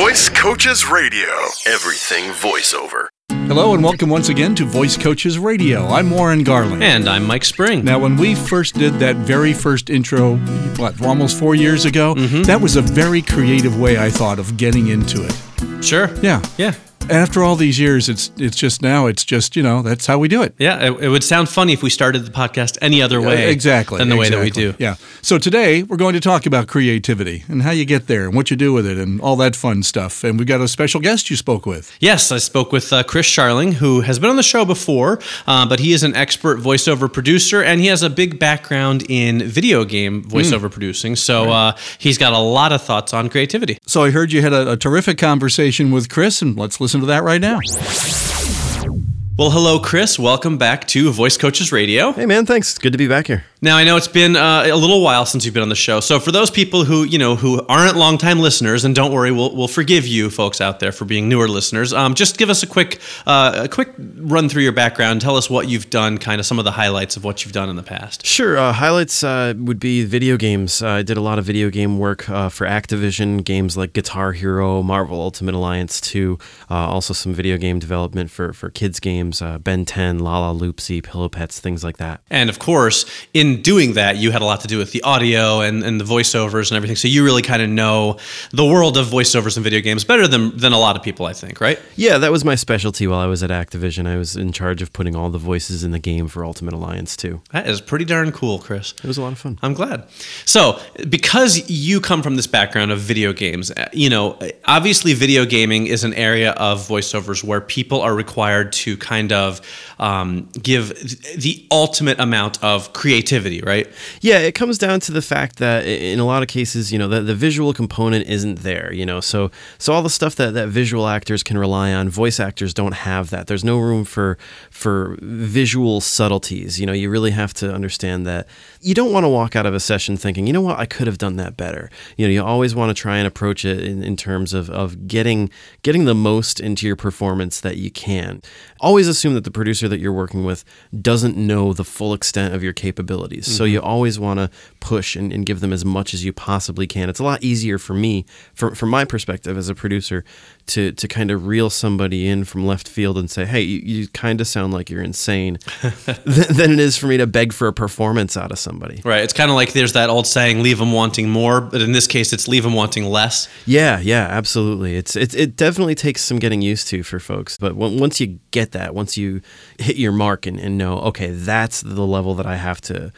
Voice Coaches Radio. Everything voiceover. Hello and welcome once again to Voice Coaches Radio. I'm Warren Garland. And I'm Mike Spring. Now, when we first did that very first intro, what, almost four years ago, mm-hmm. that was a very creative way, I thought, of getting into it. Sure. Yeah. Yeah. After all these years, it's it's just now, it's just, you know, that's how we do it. Yeah. It, it would sound funny if we started the podcast any other way exactly. than the way that we do. Yeah. So today we're going to talk about creativity and how you get there and what you do with it and all that fun stuff. And we've got a special guest you spoke with. Yes, I spoke with uh, Chris Scharling, who has been on the show before, uh, but he is an expert voiceover producer and he has a big background in video game voiceover producing. So uh, he's got a lot of thoughts on creativity. So I heard you had a, a terrific conversation with Chris, and let's listen to that right now. Well, hello, Chris. Welcome back to Voice Coaches Radio. Hey man, thanks. Good to be back here. Now I know it's been uh, a little while since you've been on the show, so for those people who you know who aren't longtime listeners, and don't worry, we'll, we'll forgive you folks out there for being newer listeners. Um, just give us a quick uh, a quick run through your background. Tell us what you've done, kind of some of the highlights of what you've done in the past. Sure. Uh, highlights uh, would be video games. Uh, I did a lot of video game work uh, for Activision, games like Guitar Hero, Marvel Ultimate Alliance 2, uh, also some video game development for, for kids games, uh, Ben 10, Lalaloopsy, Pillow Pets, things like that. And of course, in doing that, you had a lot to do with the audio and, and the voiceovers and everything. So you really kind of know the world of voiceovers and video games better than than a lot of people, I think, right? Yeah, that was my specialty while I was at Activision. I was in charge of putting all the voices in the game for Ultimate Alliance 2. That is pretty darn cool, Chris. It was a lot of fun. I'm glad. So, because you come from this background of video games, uh, you know, obviously video gaming is an area of voiceovers where people are required to kind of um, give the ultimate amount of creativity, right? Yeah, it comes down to the fact that in a lot of cases, you know, the, the visual component isn't there, you know. So so all the stuff that, that visual actors can rely on, voice actors don't have that. There's no room for for visual subtleties. You know, you really have to understand that you don't want to walk out of a session thinking, you know what, I could have done that better. You know, you always want to try and approach it in, in terms of, of getting getting the most into your performance that you can. Always assume that the producer that you're working with doesn't know the full extent of your capabilities. So mm-hmm. you always want to push and, and give them as much as you possibly can. It's a lot easier for me, from, from my perspective as a producer, to, to kind of reel somebody in from left field and say, hey, you, you kind of sound like you're insane, th- than it is for me to beg for a performance out of somebody. Right. It's kind of like there's that old saying, leave them wanting more, but in this case, it's leave them wanting less. Yeah, yeah, absolutely. It's it, it definitely takes some getting used to for folks. But once you get that, once you hit your mark and, and know, okay, that's the level that I have to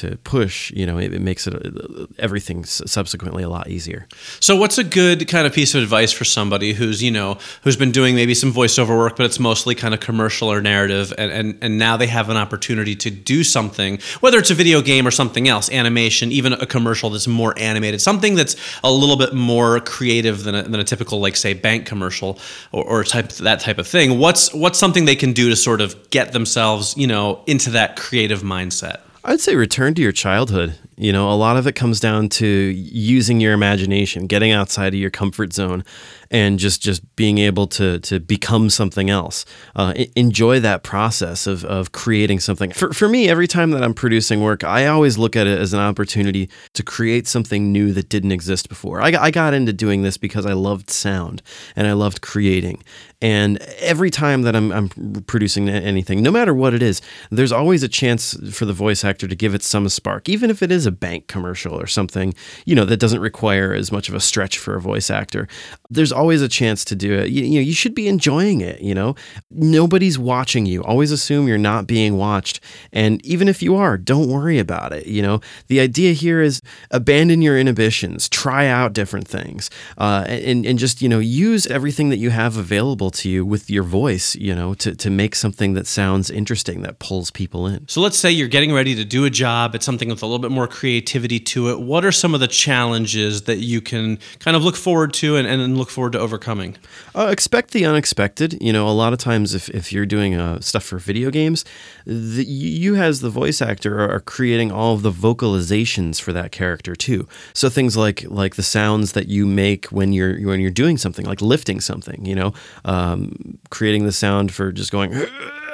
to push, you know, it, it makes it uh, everything subsequently a lot easier. So, what's a good kind of piece of advice for somebody who's you know who's been doing maybe some voiceover work, but it's mostly kind of commercial or narrative, and and, and now they have an opportunity to do something, whether it's a video game or something else, animation, even a commercial that's more animated, something that's a little bit more creative than a, than a typical like say bank commercial or, or type that type of thing. What's what's something they can do to sort of get themselves you know into that creative mindset? I'd say return to your childhood. You know, a lot of it comes down to using your imagination, getting outside of your comfort zone, and just just being able to to become something else. Uh, enjoy that process of of creating something. For for me, every time that I'm producing work, I always look at it as an opportunity to create something new that didn't exist before. I got, I got into doing this because I loved sound and I loved creating. And every time that I'm, I'm producing anything, no matter what it is, there's always a chance for the voice actor to give it some spark, even if it is a bank commercial or something, you know, that doesn't require as much of a stretch for a voice actor. There's always a chance to do it. You, you know, you should be enjoying it, you know. Nobody's watching you. Always assume you're not being watched. And even if you are, don't worry about it, you know. The idea here is abandon your inhibitions, try out different things, uh, and, and just, you know, use everything that you have available to you with your voice, you know, to, to make something that sounds interesting, that pulls people in. So let's say you're getting ready to do a job, it's something with a little bit more creativity to it. What are some of the challenges that you can kind of look forward to and, and look forward to overcoming? Uh, expect the unexpected. You know, a lot of times if, if you're doing uh, stuff for video games, the, you as the voice actor are, creating all of the vocalizations for that character too. So things like like the sounds that you make when you're when you're doing something, like lifting something. You know, um, creating the sound for just going.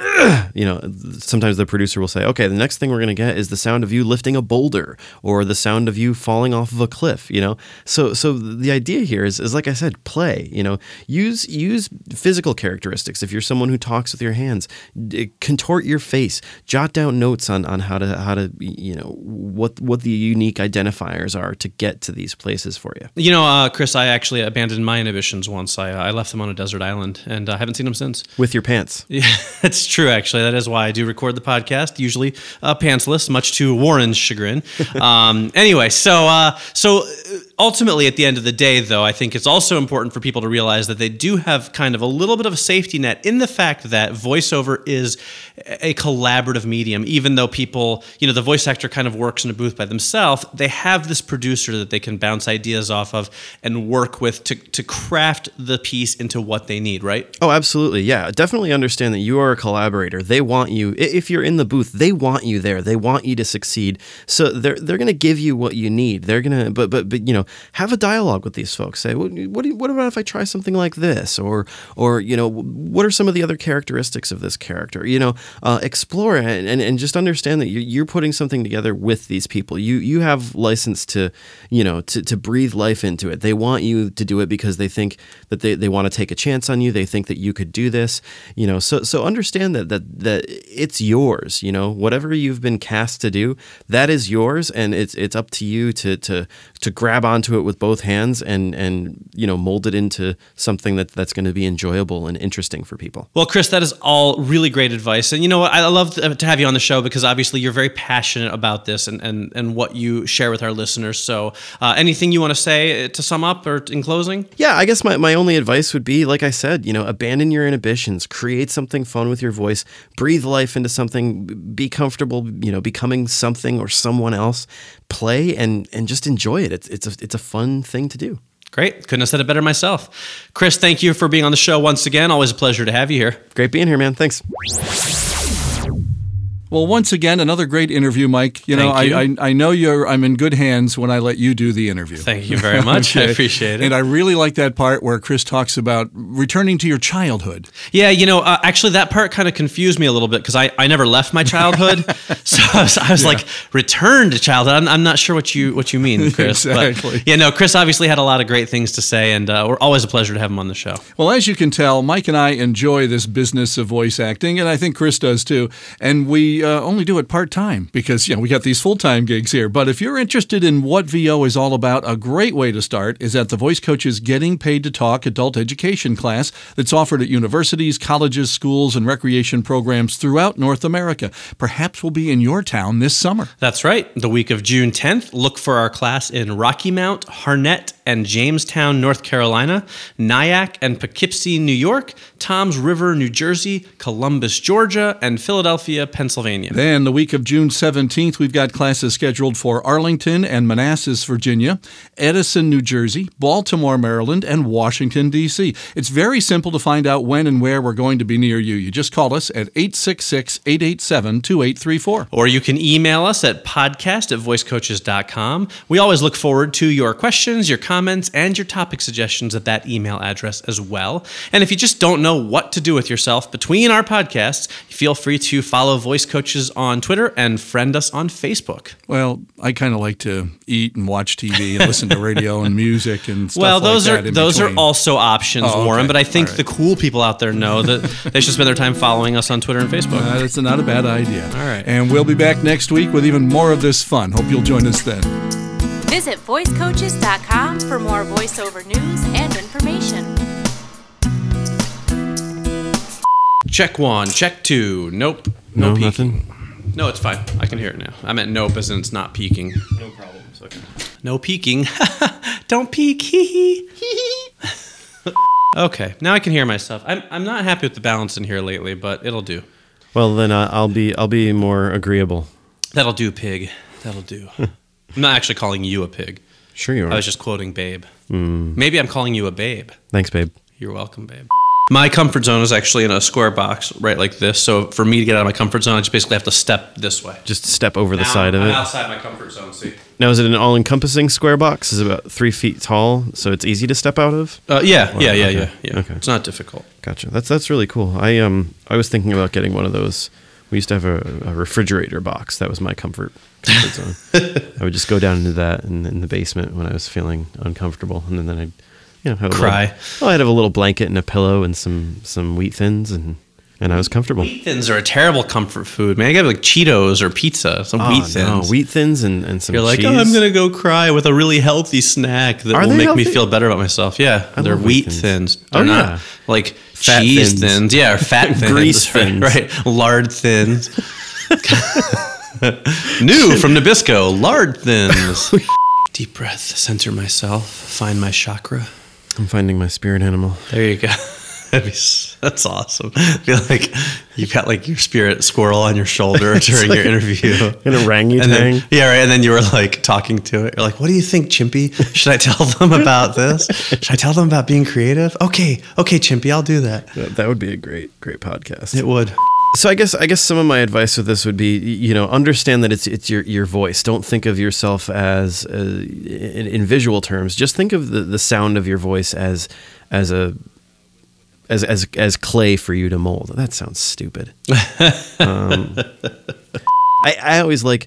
you know, sometimes the producer will say, okay, the next thing we're going to get is the sound of you lifting a boulder or the sound of you falling off of a cliff, you know? So, so the idea here is, is like I said, play, you know, use, use physical characteristics. If you're someone who talks with your hands, contort your face, jot down notes on, on how to, how to, you know, what, what the unique identifiers are to get to these places for you. You know, uh, Chris, I actually abandoned my inhibitions once. I, uh, I left them on a desert island and I haven't seen them since. With your pants. Yeah, it's true. Actually, that is why I do record the podcast, usually uh, pantsless, much to Warren's chagrin. Um, anyway, so uh, so ultimately, at the end of the day, though, I think it's also important for people to realize that they do have kind of a little bit of a safety net in the fact that voiceover is a collaborative medium. Even though people, you know, the voice actor kind of works in a booth by themselves, they have this producer that they can bounce ideas off of and work with to to craft the piece into what they need. Right? Oh, absolutely. Yeah. Definitely understand that you are a collaborator. They want you if you're in the booth, they want you there. They want you to succeed. So they're they're going to give you what you need. They're going to but but but you know, have a dialogue with these folks. Say, what what, what about if I try something like this or or you know, what are some of the other characteristics of this character? You know, uh, explore and, and and just understand that you're, you're putting something together with these people. You you have license to, you know, to to breathe life into it. They want you to do it because they think that they, they want to take a chance on you. They think that you could do this, you know. So so understand that that that it's yours. You know, whatever you've been cast to do, that is yours, and it's it's up to you to to to grab onto it with both hands and and you know mold it into something that that's going to be enjoyable and interesting for people. Well, Chris, that is all really great advice. And you know what? I love to have you on the show because obviously you're very passionate about this and, and, and what you share with our listeners. So, uh, anything you want to say to sum up or in closing? Yeah, I guess my, my only advice would be, like I said, you know, abandon your inhibitions, create something fun with your voice, breathe life into something, be comfortable, you know, becoming something or someone else, play and and just enjoy it. It's it's a it's a fun thing to do. Great. Couldn't have said it better myself. Chris, thank you for being on the show once again. Always a pleasure to have you here. Great being here, man. Thanks. Well, once again, another great interview, Mike. You know, you. I, I I know you're. I'm in good hands when I let you do the interview. Thank you very much. I appreciate it. And I really like that part where Chris talks about returning to your childhood. Yeah, you know, uh, actually, that part kind of confused me a little bit because I, I never left my childhood, so I was, I was like, return to childhood. I'm, I'm not sure what you what you mean, Chris. Exactly. But, yeah, no, Chris obviously had a lot of great things to say, and uh, we're always a pleasure to have him on the show. Well, as you can tell, Mike and I enjoy this business of voice acting, and I think Chris does too. And we uh, only do it part time because you know we got these full time gigs here. But if you're interested in what VO is all about, a great way to start is at the Voice Coaches Getting Paid to Talk adult education class that's offered at universities, colleges, schools, and recreation programs throughout North America. Perhaps we'll be in your town this summer. That's right. The week of June 10th, look for our class in Rocky Mount, Harnett, and Jamestown, North Carolina, Nyack and Poughkeepsie, New York, Toms River, New Jersey, Columbus, Georgia, and Philadelphia, Pennsylvania. Then the week of June 17th, we've got classes scheduled for Arlington and Manassas, Virginia, Edison, New Jersey, Baltimore, Maryland, and Washington, D.C. It's very simple to find out when and where we're going to be near you. You just call us at 866 887 2834. Or you can email us at podcast at voicecoaches.com. We always look forward to your questions, your comments, and your topic suggestions at that email address as well. And if you just don't know what to do with yourself between our podcasts, feel free to follow Voice Coaches on Twitter and friend us on Facebook. Well, I kind of like to eat and watch TV and listen to radio and music and stuff well, like those that are in those are between. also options, Oh, okay. Warren. But I think All the cool people out there know that they should spend their time following us on Twitter and Facebook. Uh, that's not a bad idea. All right. And we'll be back next week with even more of this fun. Hope you'll join us then. Visit voicecoaches.com for more voiceover news and information. check one, check two. Nope. No, No, peeking. nothing. No, it's fine. I can hear it now. I meant nope as in it's not peaking. No problems. Okay. No peeking. Don't peek. Hee hee. okay. Now I can hear myself. I'm, I'm not happy with the balance in here lately, but it'll do. Well, then uh, I'll be I'll be more agreeable. That'll do, pig. That'll do. I'm not actually calling you a pig. Sure you are. I was just quoting Babe. Maybe I'm calling you a babe. Thanks, babe. You're welcome, babe. My comfort zone is actually in a square box, right like this. So for me to get out of my comfort zone, I just basically have to step this way. Just step over the Now side of I'm it. outside my comfort zone. See? Now, is it an all-encompassing square box? Is it about three feet tall, so it's easy to step out of? Uh, yeah, yeah, yeah, okay. yeah, yeah. Okay. It's not difficult. Gotcha. That's that's really cool. I um I was thinking about getting one of those. We used to have a, a refrigerator box. That was my comfort, comfort zone. I would just go down into that in, in the basement when I was feeling uncomfortable, and then, then I'd you know Cry. Little, well, I'd have a little blanket and a pillow and some some wheat thins, and and I was comfortable. Wheat thins are a terrible comfort food, man. I get like Cheetos or pizza, some Oh, wheat no, thins. wheat thins and, and some You're like, cheese. oh, I'm gonna go cry with a really healthy snack that Are will make me feel better about myself. Yeah, I they're wheat thins. thins. Oh, they're Oh, not yeah. like Fat cheese thins. thins. Yeah, or fat thins. Grease right, thins. Right, lard thins. New from Nabisco, lard thins. Deep breath, center myself, find my chakra. I'm finding my spirit animal. There you go. Be, that's awesome. I feel like you've got like your spirit squirrel on your shoulder during your interview. An orangutan. And then, yeah, right. And then you were like talking to it. You're like, "What do you think, Chimpy? Should I tell them about this? Should I tell them about being creative? Okay, okay, Chimpy, I'll do that. That, that would be a great great podcast. It would. So I guess I guess some of my advice with this would be you know understand that it's it's your your voice. Don't think of yourself as uh, in, in visual terms. Just think of the, the sound of your voice as as a as as as clay for you to mold. That sounds stupid. um, I I always like.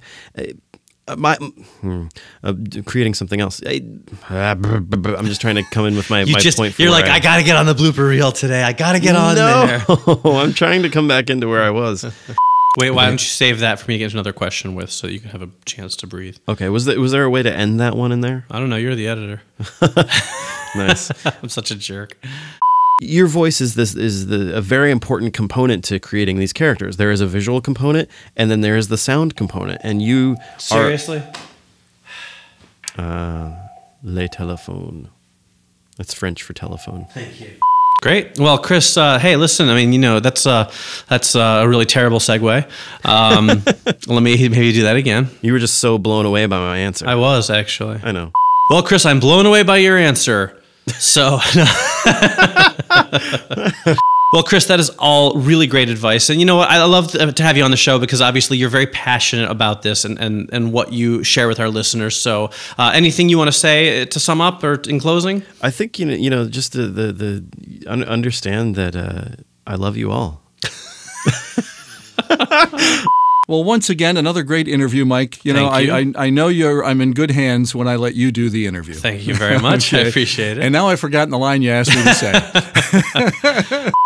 Uh, my hmm, uh, creating something else. I, am just trying to come in with my, you my just, point. You're like, I gotta get on the blooper reel today. I gotta get on there. no, I'm trying to come back into where I was. Wait, why don't you save that for me to get another question with, so you can have a chance to breathe? Okay, was there was there a way to end that one in there? I don't know. You're the editor. Nice. I'm such a jerk. Your voice is this is the a very important component to creating these characters. There is a visual component, and then there is the sound component. And you Seriously? are le téléphone. That's French for telephone. Thank you. Great. Well, Chris, uh, hey, listen. I mean, you know, that's uh, that's uh, a really terrible segue. Um, let me maybe do that again. You were just so blown away by my answer. I was actually. I know. Well, Chris, I'm blown away by your answer. So, well, Chris, that is all really great advice. And you know what? I love to have you on the show because obviously you're very passionate about this and, and, and what you share with our listeners. So, uh, anything you want to say to sum up or in closing? I think you know you know just the the, the understand that uh, I love you all. Well, once again, another great interview, Mike. You know, Thank I, you. I I know you're. I'm in good hands when I let you do the interview. Thank you very much. I appreciate it. And now I've forgotten the line you asked me to say.